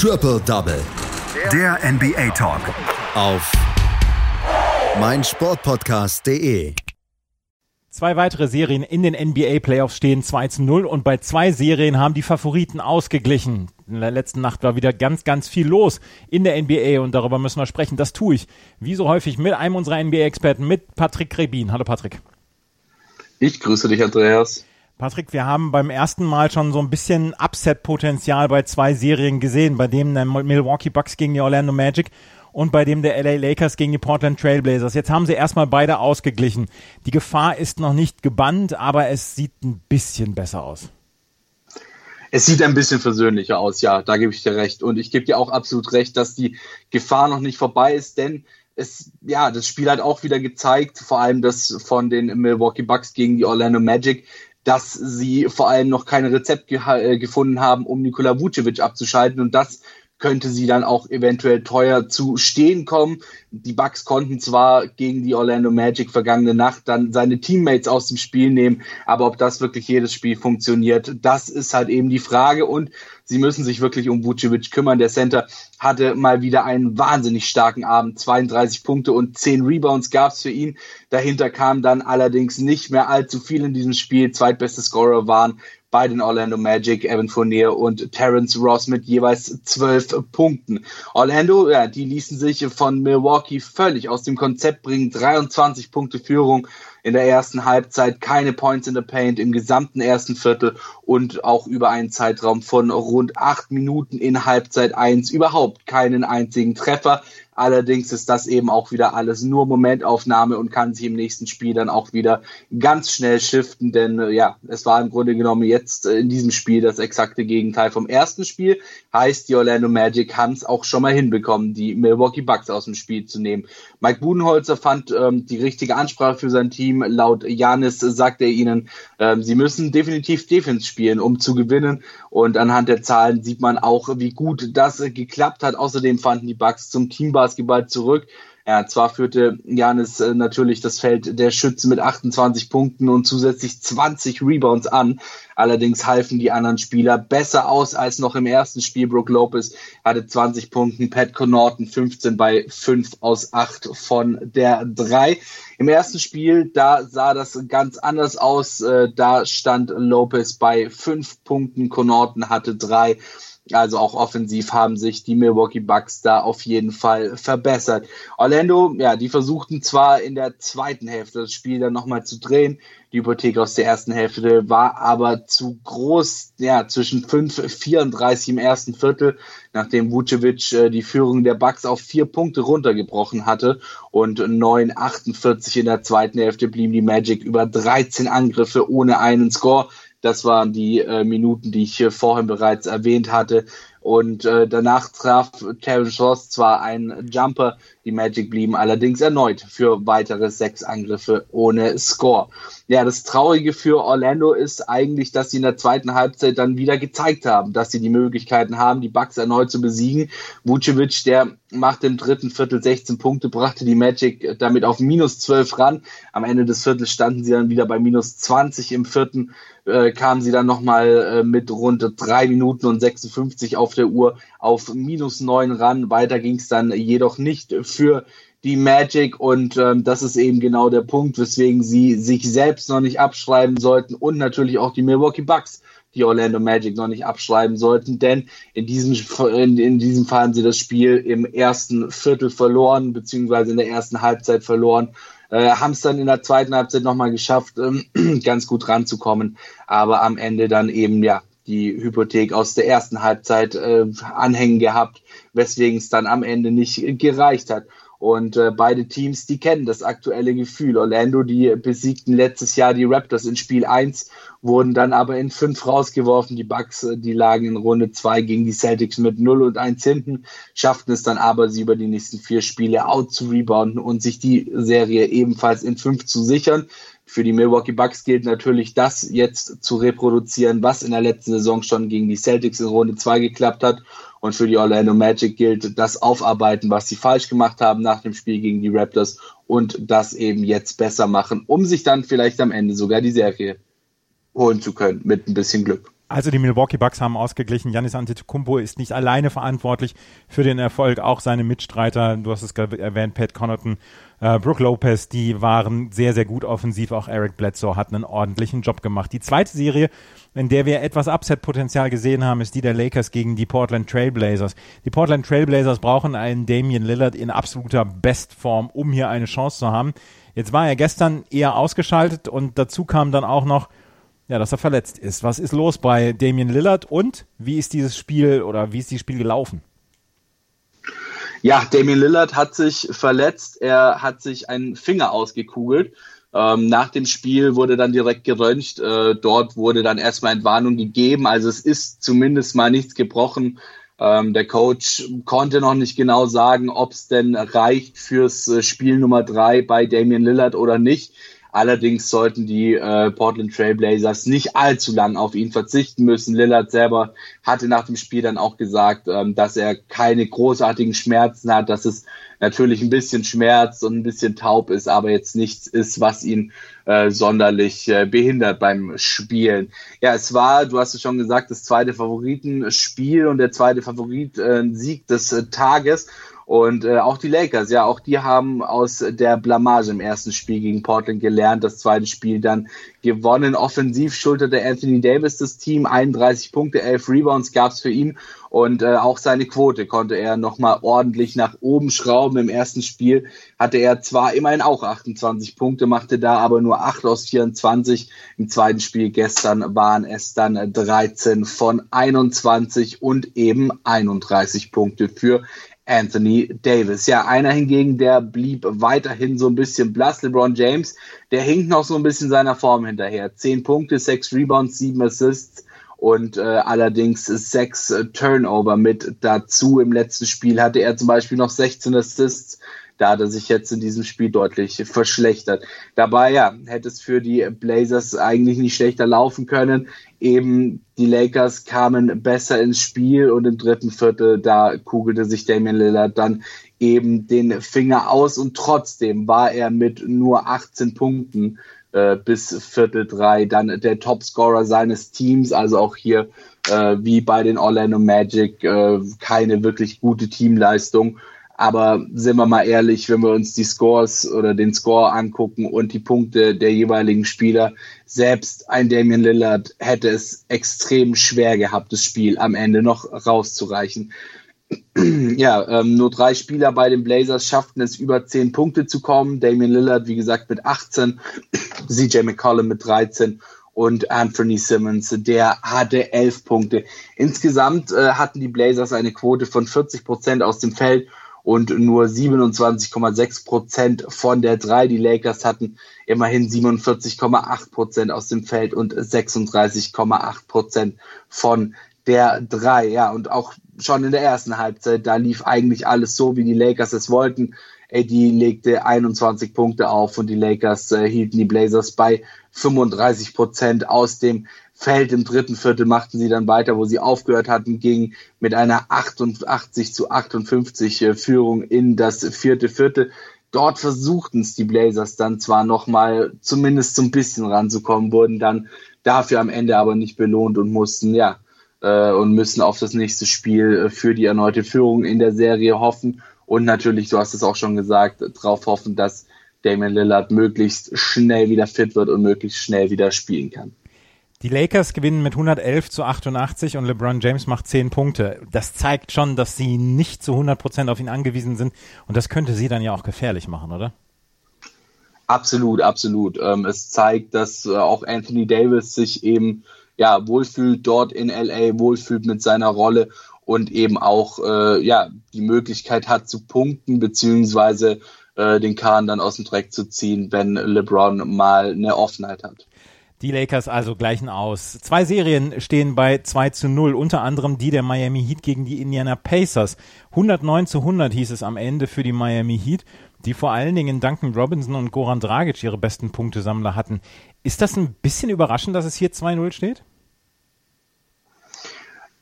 Triple Double. Der NBA Talk. Auf meinsportpodcast.de. Zwei weitere Serien in den NBA Playoffs stehen 2 zu 0 und bei zwei Serien haben die Favoriten ausgeglichen. In der letzten Nacht war wieder ganz, ganz viel los in der NBA und darüber müssen wir sprechen. Das tue ich, wie so häufig, mit einem unserer NBA-Experten, mit Patrick Krebin. Hallo Patrick. Ich grüße dich, Andreas. Patrick, wir haben beim ersten Mal schon so ein bisschen Upset-Potenzial bei zwei Serien gesehen, bei dem der Milwaukee Bucks gegen die Orlando Magic und bei dem der LA Lakers gegen die Portland Trailblazers. Jetzt haben sie erstmal beide ausgeglichen. Die Gefahr ist noch nicht gebannt, aber es sieht ein bisschen besser aus. Es sieht ein bisschen versöhnlicher aus, ja, da gebe ich dir recht. Und ich gebe dir auch absolut recht, dass die Gefahr noch nicht vorbei ist, denn es, ja, das Spiel hat auch wieder gezeigt, vor allem das von den Milwaukee Bucks gegen die Orlando Magic, dass sie vor allem noch kein Rezept ge äh, gefunden haben, um Nikola Vucevic abzuschalten. Und das könnte sie dann auch eventuell teuer zu stehen kommen. Die Bucks konnten zwar gegen die Orlando Magic vergangene Nacht dann seine Teammates aus dem Spiel nehmen, aber ob das wirklich jedes Spiel funktioniert, das ist halt eben die Frage und sie müssen sich wirklich um Vucevic kümmern. Der Center hatte mal wieder einen wahnsinnig starken Abend. 32 Punkte und 10 Rebounds gab's für ihn. Dahinter kam dann allerdings nicht mehr allzu viel in diesem Spiel. Zweitbeste Scorer waren bei den Orlando Magic, Evan Fournier und Terrence Ross mit jeweils zwölf Punkten. Orlando, ja, die ließen sich von Milwaukee völlig aus dem Konzept bringen. 23 Punkte Führung in der ersten Halbzeit, keine Points in the Paint im gesamten ersten Viertel und auch über einen Zeitraum von rund acht Minuten in Halbzeit eins überhaupt keinen einzigen Treffer. Allerdings ist das eben auch wieder alles nur Momentaufnahme und kann sich im nächsten Spiel dann auch wieder ganz schnell shiften, denn äh, ja, es war im Grunde genommen jetzt äh, in diesem Spiel das exakte Gegenteil vom ersten Spiel. Heißt, die Orlando Magic haben es auch schon mal hinbekommen, die Milwaukee Bucks aus dem Spiel zu nehmen. Mike Budenholzer fand ähm, die richtige Ansprache für sein Team. Laut Janis sagt er ihnen, ähm, sie müssen definitiv Defense spielen, um zu gewinnen. Und anhand der Zahlen sieht man auch, wie gut das geklappt hat. Außerdem fanden die Bucks zum Teambasketball zurück. Ja, zwar führte Janis äh, natürlich das Feld der Schützen mit 28 Punkten und zusätzlich 20 Rebounds an. Allerdings halfen die anderen Spieler besser aus als noch im ersten Spiel. Brook Lopez hatte 20 Punkte, Pat Connaughton 15 bei 5 aus 8 von der 3. Im ersten Spiel, da sah das ganz anders aus. Äh, da stand Lopez bei 5 Punkten, Connaughton hatte 3. Also auch offensiv haben sich die Milwaukee Bucks da auf jeden Fall verbessert. Orlando, ja, die versuchten zwar in der zweiten Hälfte das Spiel dann nochmal zu drehen. Die Hypothek aus der ersten Hälfte war aber zu groß, ja, zwischen 5, 34 im ersten Viertel, nachdem Vucevic äh, die Führung der Bucks auf vier Punkte runtergebrochen hatte und 9, 48 in der zweiten Hälfte blieben die Magic über 13 Angriffe ohne einen Score. Das waren die äh, Minuten, die ich vorhin bereits erwähnt hatte. Und äh, danach traf Terrence Ross zwar einen Jumper, die Magic blieben allerdings erneut für weitere sechs Angriffe ohne Score. Ja, das Traurige für Orlando ist eigentlich, dass sie in der zweiten Halbzeit dann wieder gezeigt haben, dass sie die Möglichkeiten haben, die Bucks erneut zu besiegen. Vucevic, der machte im dritten Viertel 16 Punkte, brachte die Magic damit auf minus 12 ran. Am Ende des Viertels standen sie dann wieder bei minus 20. Im vierten äh, kamen sie dann nochmal äh, mit rund drei Minuten und 56 auf der Uhr auf minus 9 ran. Weiter ging es dann jedoch nicht für die Magic und ähm, das ist eben genau der Punkt, weswegen sie sich selbst noch nicht abschreiben sollten und natürlich auch die Milwaukee Bucks die Orlando Magic noch nicht abschreiben sollten, denn in diesem, in, in diesem Fall haben sie das Spiel im ersten Viertel verloren, beziehungsweise in der ersten Halbzeit verloren, äh, haben es dann in der zweiten Halbzeit nochmal geschafft, ähm, ganz gut ranzukommen, aber am Ende dann eben, ja, die Hypothek aus der ersten Halbzeit äh, anhängen gehabt, weswegen es dann am Ende nicht gereicht hat. Und äh, beide Teams, die kennen das aktuelle Gefühl. Orlando, die besiegten letztes Jahr die Raptors in Spiel 1, wurden dann aber in 5 rausgeworfen. Die Bucks, äh, die lagen in Runde 2 gegen die Celtics mit 0 und 1 hinten, schafften es dann aber, sie über die nächsten vier Spiele out zu rebounden und sich die Serie ebenfalls in 5 zu sichern. Für die Milwaukee Bucks gilt natürlich, das jetzt zu reproduzieren, was in der letzten Saison schon gegen die Celtics in Runde 2 geklappt hat. Und für die Orlando Magic gilt das Aufarbeiten, was sie falsch gemacht haben nach dem Spiel gegen die Raptors und das eben jetzt besser machen, um sich dann vielleicht am Ende sogar die Serie holen zu können mit ein bisschen Glück. Also die Milwaukee Bucks haben ausgeglichen. Janis Antetokounmpo ist nicht alleine verantwortlich für den Erfolg. Auch seine Mitstreiter, du hast es erwähnt, Pat Connaughton, äh, Brooke Lopez, die waren sehr, sehr gut offensiv. Auch Eric Bledsoe hat einen ordentlichen Job gemacht. Die zweite Serie, in der wir etwas Upset-Potenzial gesehen haben, ist die der Lakers gegen die Portland Trailblazers. Die Portland Trailblazers brauchen einen Damian Lillard in absoluter Bestform, um hier eine Chance zu haben. Jetzt war er gestern eher ausgeschaltet und dazu kam dann auch noch, ja, dass er verletzt ist. Was ist los bei Damian Lillard und wie ist dieses Spiel oder wie ist dieses Spiel gelaufen? Ja, Damian Lillard hat sich verletzt. Er hat sich einen Finger ausgekugelt. Ähm, nach dem Spiel wurde dann direkt geröntgt. Äh, dort wurde dann erstmal Entwarnung gegeben. Also es ist zumindest mal nichts gebrochen. Ähm, der Coach konnte noch nicht genau sagen, ob es denn reicht fürs äh, Spiel Nummer drei bei Damian Lillard oder nicht. Allerdings sollten die äh, Portland Trailblazers nicht allzu lang auf ihn verzichten müssen. Lillard selber hatte nach dem Spiel dann auch gesagt, ähm, dass er keine großartigen Schmerzen hat, dass es natürlich ein bisschen schmerzt und ein bisschen taub ist, aber jetzt nichts ist, was ihn äh, sonderlich äh, behindert beim Spielen. Ja, es war, du hast es schon gesagt, das zweite Favoritenspiel und der zweite Favorit äh, des äh, Tages. Und äh, auch die Lakers, ja, auch die haben aus der Blamage im ersten Spiel gegen Portland gelernt, das zweite Spiel dann gewonnen. Offensiv schulterte Anthony Davis das Team, 31 Punkte, 11 Rebounds gab's für ihn und äh, auch seine Quote konnte er nochmal ordentlich nach oben schrauben. Im ersten Spiel hatte er zwar immerhin auch 28 Punkte, machte da aber nur 8 aus 24. Im zweiten Spiel gestern waren es dann 13 von 21 und eben 31 Punkte für Anthony Davis. Ja, einer hingegen, der blieb weiterhin so ein bisschen blass. LeBron James, der hinkt noch so ein bisschen seiner Form hinterher. Zehn Punkte, sechs Rebounds, sieben Assists und äh, allerdings sechs äh, Turnover mit dazu. Im letzten Spiel hatte er zum Beispiel noch 16 Assists. Da hat er sich jetzt in diesem Spiel deutlich verschlechtert. Dabei ja, hätte es für die Blazers eigentlich nicht schlechter laufen können. Eben die Lakers kamen besser ins Spiel und im dritten Viertel, da kugelte sich Damian Lillard dann eben den Finger aus und trotzdem war er mit nur 18 Punkten äh, bis Viertel drei dann der Topscorer seines Teams, also auch hier äh, wie bei den Orlando Magic äh, keine wirklich gute Teamleistung. Aber sind wir mal ehrlich, wenn wir uns die Scores oder den Score angucken und die Punkte der jeweiligen Spieler, selbst ein Damian Lillard hätte es extrem schwer gehabt, das Spiel am Ende noch rauszureichen. ja, ähm, nur drei Spieler bei den Blazers schafften es über zehn Punkte zu kommen. Damian Lillard, wie gesagt, mit 18, CJ McCollum mit 13 und Anthony Simmons, der hatte elf Punkte. Insgesamt äh, hatten die Blazers eine Quote von 40 Prozent aus dem Feld und nur 27,6 Prozent von der drei. Die Lakers hatten immerhin 47,8 Prozent aus dem Feld und 36,8 Prozent von der drei. Ja, und auch schon in der ersten Halbzeit, da lief eigentlich alles so, wie die Lakers es wollten. Eddie legte 21 Punkte auf und die Lakers äh, hielten die Blazers bei 35 Prozent aus dem Feld im dritten Viertel machten sie dann weiter, wo sie aufgehört hatten, ging mit einer 88 zu 58 äh, Führung in das vierte Viertel. Dort versuchten es die Blazers dann zwar nochmal zumindest so ein bisschen ranzukommen, wurden dann dafür am Ende aber nicht belohnt und mussten, ja, äh, und müssen auf das nächste Spiel äh, für die erneute Führung in der Serie hoffen und natürlich, du hast es auch schon gesagt, darauf hoffen, dass Damian Lillard möglichst schnell wieder fit wird und möglichst schnell wieder spielen kann. Die Lakers gewinnen mit 111 zu 88 und LeBron James macht 10 Punkte. Das zeigt schon, dass sie nicht zu 100 Prozent auf ihn angewiesen sind und das könnte sie dann ja auch gefährlich machen, oder? Absolut, absolut. Ähm, es zeigt, dass äh, auch Anthony Davis sich eben ja wohlfühlt dort in LA, wohlfühlt mit seiner Rolle und eben auch äh, ja die Möglichkeit hat zu punkten beziehungsweise äh, den Kahn dann aus dem Dreck zu ziehen, wenn LeBron mal eine Offenheit hat. Die Lakers also gleichen aus. Zwei Serien stehen bei 2 zu 0, unter anderem die der Miami Heat gegen die Indiana Pacers. 109 zu 100 hieß es am Ende für die Miami Heat, die vor allen Dingen Duncan Robinson und Goran Dragic ihre besten Punktesammler hatten. Ist das ein bisschen überraschend, dass es hier 2-0 steht?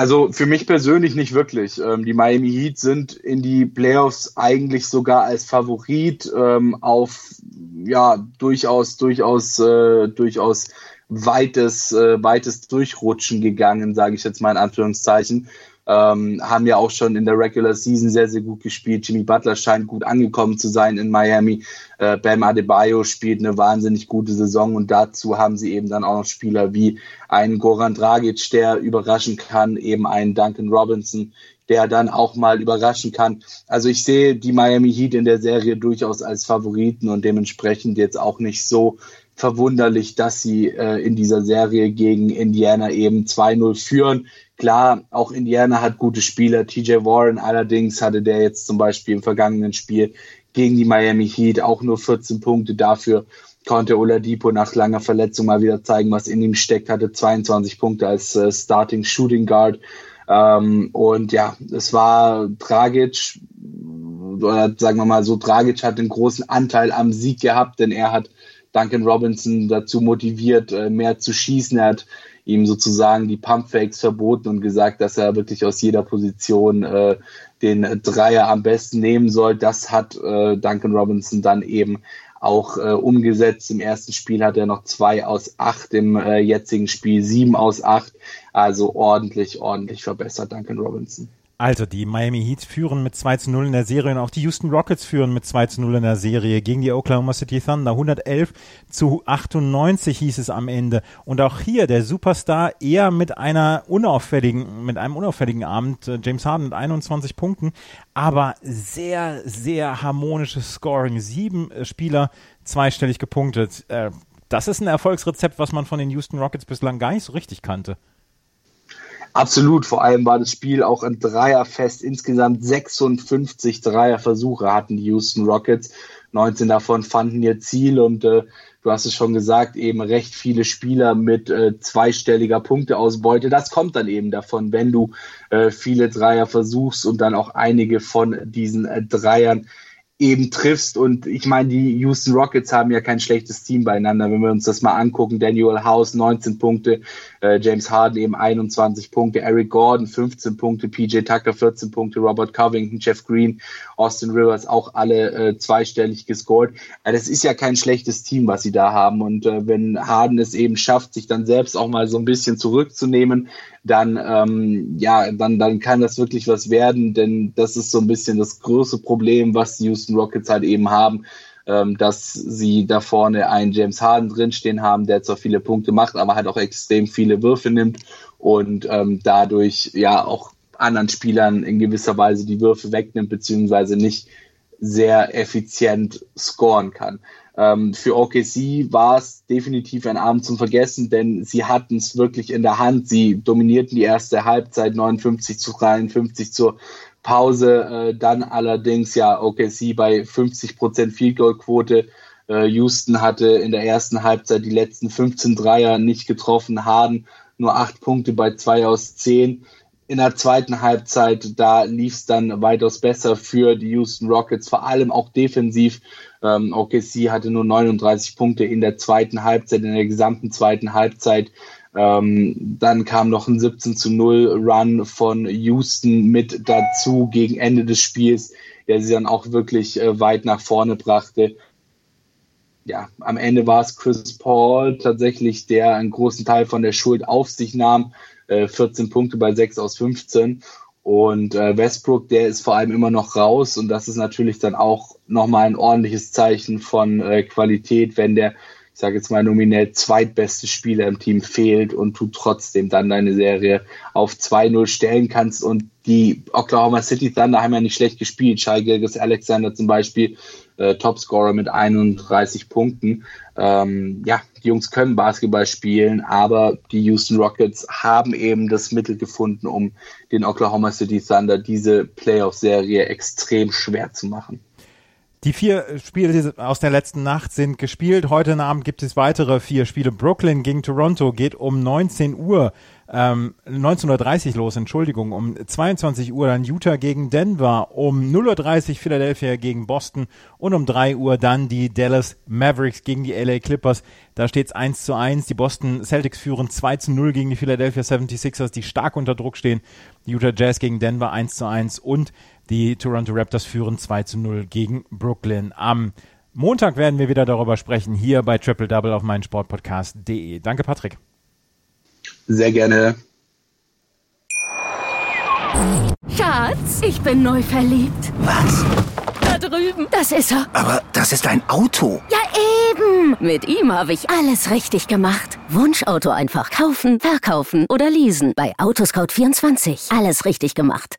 Also für mich persönlich nicht wirklich. Ähm, die Miami Heat sind in die Playoffs eigentlich sogar als Favorit ähm, auf ja durchaus durchaus äh, durchaus weites, äh, weites Durchrutschen gegangen, sage ich jetzt mal in Anführungszeichen. Ähm, haben ja auch schon in der Regular Season sehr, sehr gut gespielt. Jimmy Butler scheint gut angekommen zu sein in Miami. Äh, Bam Adebayo spielt eine wahnsinnig gute Saison und dazu haben sie eben dann auch noch Spieler wie einen Goran Dragic, der überraschen kann, eben einen Duncan Robinson, der dann auch mal überraschen kann. Also ich sehe die Miami Heat in der Serie durchaus als Favoriten und dementsprechend jetzt auch nicht so verwunderlich, dass sie äh, in dieser Serie gegen Indiana eben 2-0 führen. Klar, auch Indiana hat gute Spieler. TJ Warren allerdings hatte der jetzt zum Beispiel im vergangenen Spiel gegen die Miami Heat auch nur 14 Punkte. Dafür konnte Oladipo nach langer Verletzung mal wieder zeigen, was in ihm steckt, hatte 22 Punkte als äh, Starting Shooting Guard. Ähm, und ja, es war tragisch, oder sagen wir mal so, Dragic hat einen großen Anteil am Sieg gehabt, denn er hat Duncan Robinson dazu motiviert, äh, mehr zu schießen. Er hat ihm sozusagen die Pumpfakes verboten und gesagt, dass er wirklich aus jeder Position äh, den Dreier am besten nehmen soll. Das hat äh, Duncan Robinson dann eben auch äh, umgesetzt. Im ersten Spiel hat er noch zwei aus acht, im äh, jetzigen Spiel sieben aus acht. Also ordentlich, ordentlich verbessert Duncan Robinson. Also die Miami Heat führen mit 2 zu 0 in der Serie und auch die Houston Rockets führen mit 2 zu 0 in der Serie gegen die Oklahoma City Thunder. 111 zu 98 hieß es am Ende. Und auch hier der Superstar eher mit einer unauffälligen, mit einem unauffälligen Abend, äh, James Harden mit 21 Punkten, aber sehr, sehr harmonisches Scoring. Sieben äh, Spieler zweistellig gepunktet. Äh, das ist ein Erfolgsrezept, was man von den Houston Rockets bislang gar nicht so richtig kannte. Absolut, vor allem war das Spiel auch ein Dreierfest. Insgesamt 56 Dreierversuche hatten die Houston Rockets. 19 davon fanden ihr Ziel und äh, du hast es schon gesagt, eben recht viele Spieler mit äh, zweistelliger Punkteausbeute. Das kommt dann eben davon, wenn du äh, viele Dreier versuchst und dann auch einige von diesen äh, Dreiern eben triffst. Und ich meine, die Houston Rockets haben ja kein schlechtes Team beieinander, wenn wir uns das mal angucken. Daniel House 19 Punkte, äh, James Harden eben 21 Punkte, Eric Gordon 15 Punkte, PJ Tucker 14 Punkte, Robert Covington, Jeff Green, Austin Rivers auch alle äh, zweistellig gescored. Also das ist ja kein schlechtes Team, was sie da haben. Und äh, wenn Harden es eben schafft, sich dann selbst auch mal so ein bisschen zurückzunehmen, dann ähm, ja, dann dann kann das wirklich was werden, denn das ist so ein bisschen das große Problem, was die Houston Rockets halt eben haben, dass sie da vorne einen James Harden drinstehen haben, der zwar viele Punkte macht, aber halt auch extrem viele Würfe nimmt und ähm, dadurch ja auch anderen Spielern in gewisser Weise die Würfe wegnimmt, beziehungsweise nicht sehr effizient scoren kann. Ähm, für OKC war es definitiv ein Abend zum Vergessen, denn sie hatten es wirklich in der Hand. Sie dominierten die erste Halbzeit 59 zu 53 zur Pause. Äh, dann allerdings ja OKC bei 50 Prozent Field Goal Quote. Äh, Houston hatte in der ersten Halbzeit die letzten 15 Dreier nicht getroffen. Harden nur acht Punkte bei zwei aus zehn in der zweiten Halbzeit, da lief es dann weitaus besser für die Houston Rockets, vor allem auch defensiv. Ähm, OKC hatte nur 39 Punkte in der zweiten Halbzeit, in der gesamten zweiten Halbzeit. Ähm, dann kam noch ein 17 zu 0 Run von Houston mit dazu gegen Ende des Spiels, der sie dann auch wirklich äh, weit nach vorne brachte. Ja, am Ende war es Chris Paul tatsächlich, der einen großen Teil von der Schuld auf sich nahm 14 äh, Punkte bei 6 aus 15. Und äh, Westbrook, der ist vor allem immer noch raus und das ist natürlich dann auch nochmal ein ordentliches Zeichen von äh, Qualität, wenn der, ich sage jetzt mal nominell zweitbeste Spieler im Team fehlt und du trotzdem dann deine Serie auf 2-0 stellen kannst. Und die Oklahoma City Thunder haben ja nicht schlecht gespielt. Shai Gilgis Alexander zum Beispiel äh, Topscorer mit 31 Punkten. Ähm, ja, die Jungs können Basketball spielen, aber die Houston Rockets haben eben das Mittel gefunden, um den Oklahoma City Thunder diese Playoff-Serie extrem schwer zu machen. Die vier Spiele aus der letzten Nacht sind gespielt. Heute Abend gibt es weitere vier Spiele. Brooklyn gegen Toronto geht um 19 Uhr ähm, 19.30 Uhr los, Entschuldigung, um 22 Uhr dann Utah gegen Denver, um 0.30 Uhr Philadelphia gegen Boston und um 3 Uhr dann die Dallas Mavericks gegen die LA Clippers. Da steht es 1 zu 1. Die Boston Celtics führen 2 zu 0 gegen die Philadelphia 76ers, die stark unter Druck stehen. Utah Jazz gegen Denver 1 zu 1 und die Toronto Raptors führen 2 zu 0 gegen Brooklyn. Am Montag werden wir wieder darüber sprechen, hier bei Triple Double auf meinen Sportpodcast.de. Danke, Patrick. Sehr gerne. Schatz, ich bin neu verliebt. Was? Da drüben. Das ist er. Aber das ist ein Auto. Ja, eben. Mit ihm habe ich alles richtig gemacht. Wunschauto einfach kaufen, verkaufen oder leasen. Bei Autoscout24. Alles richtig gemacht.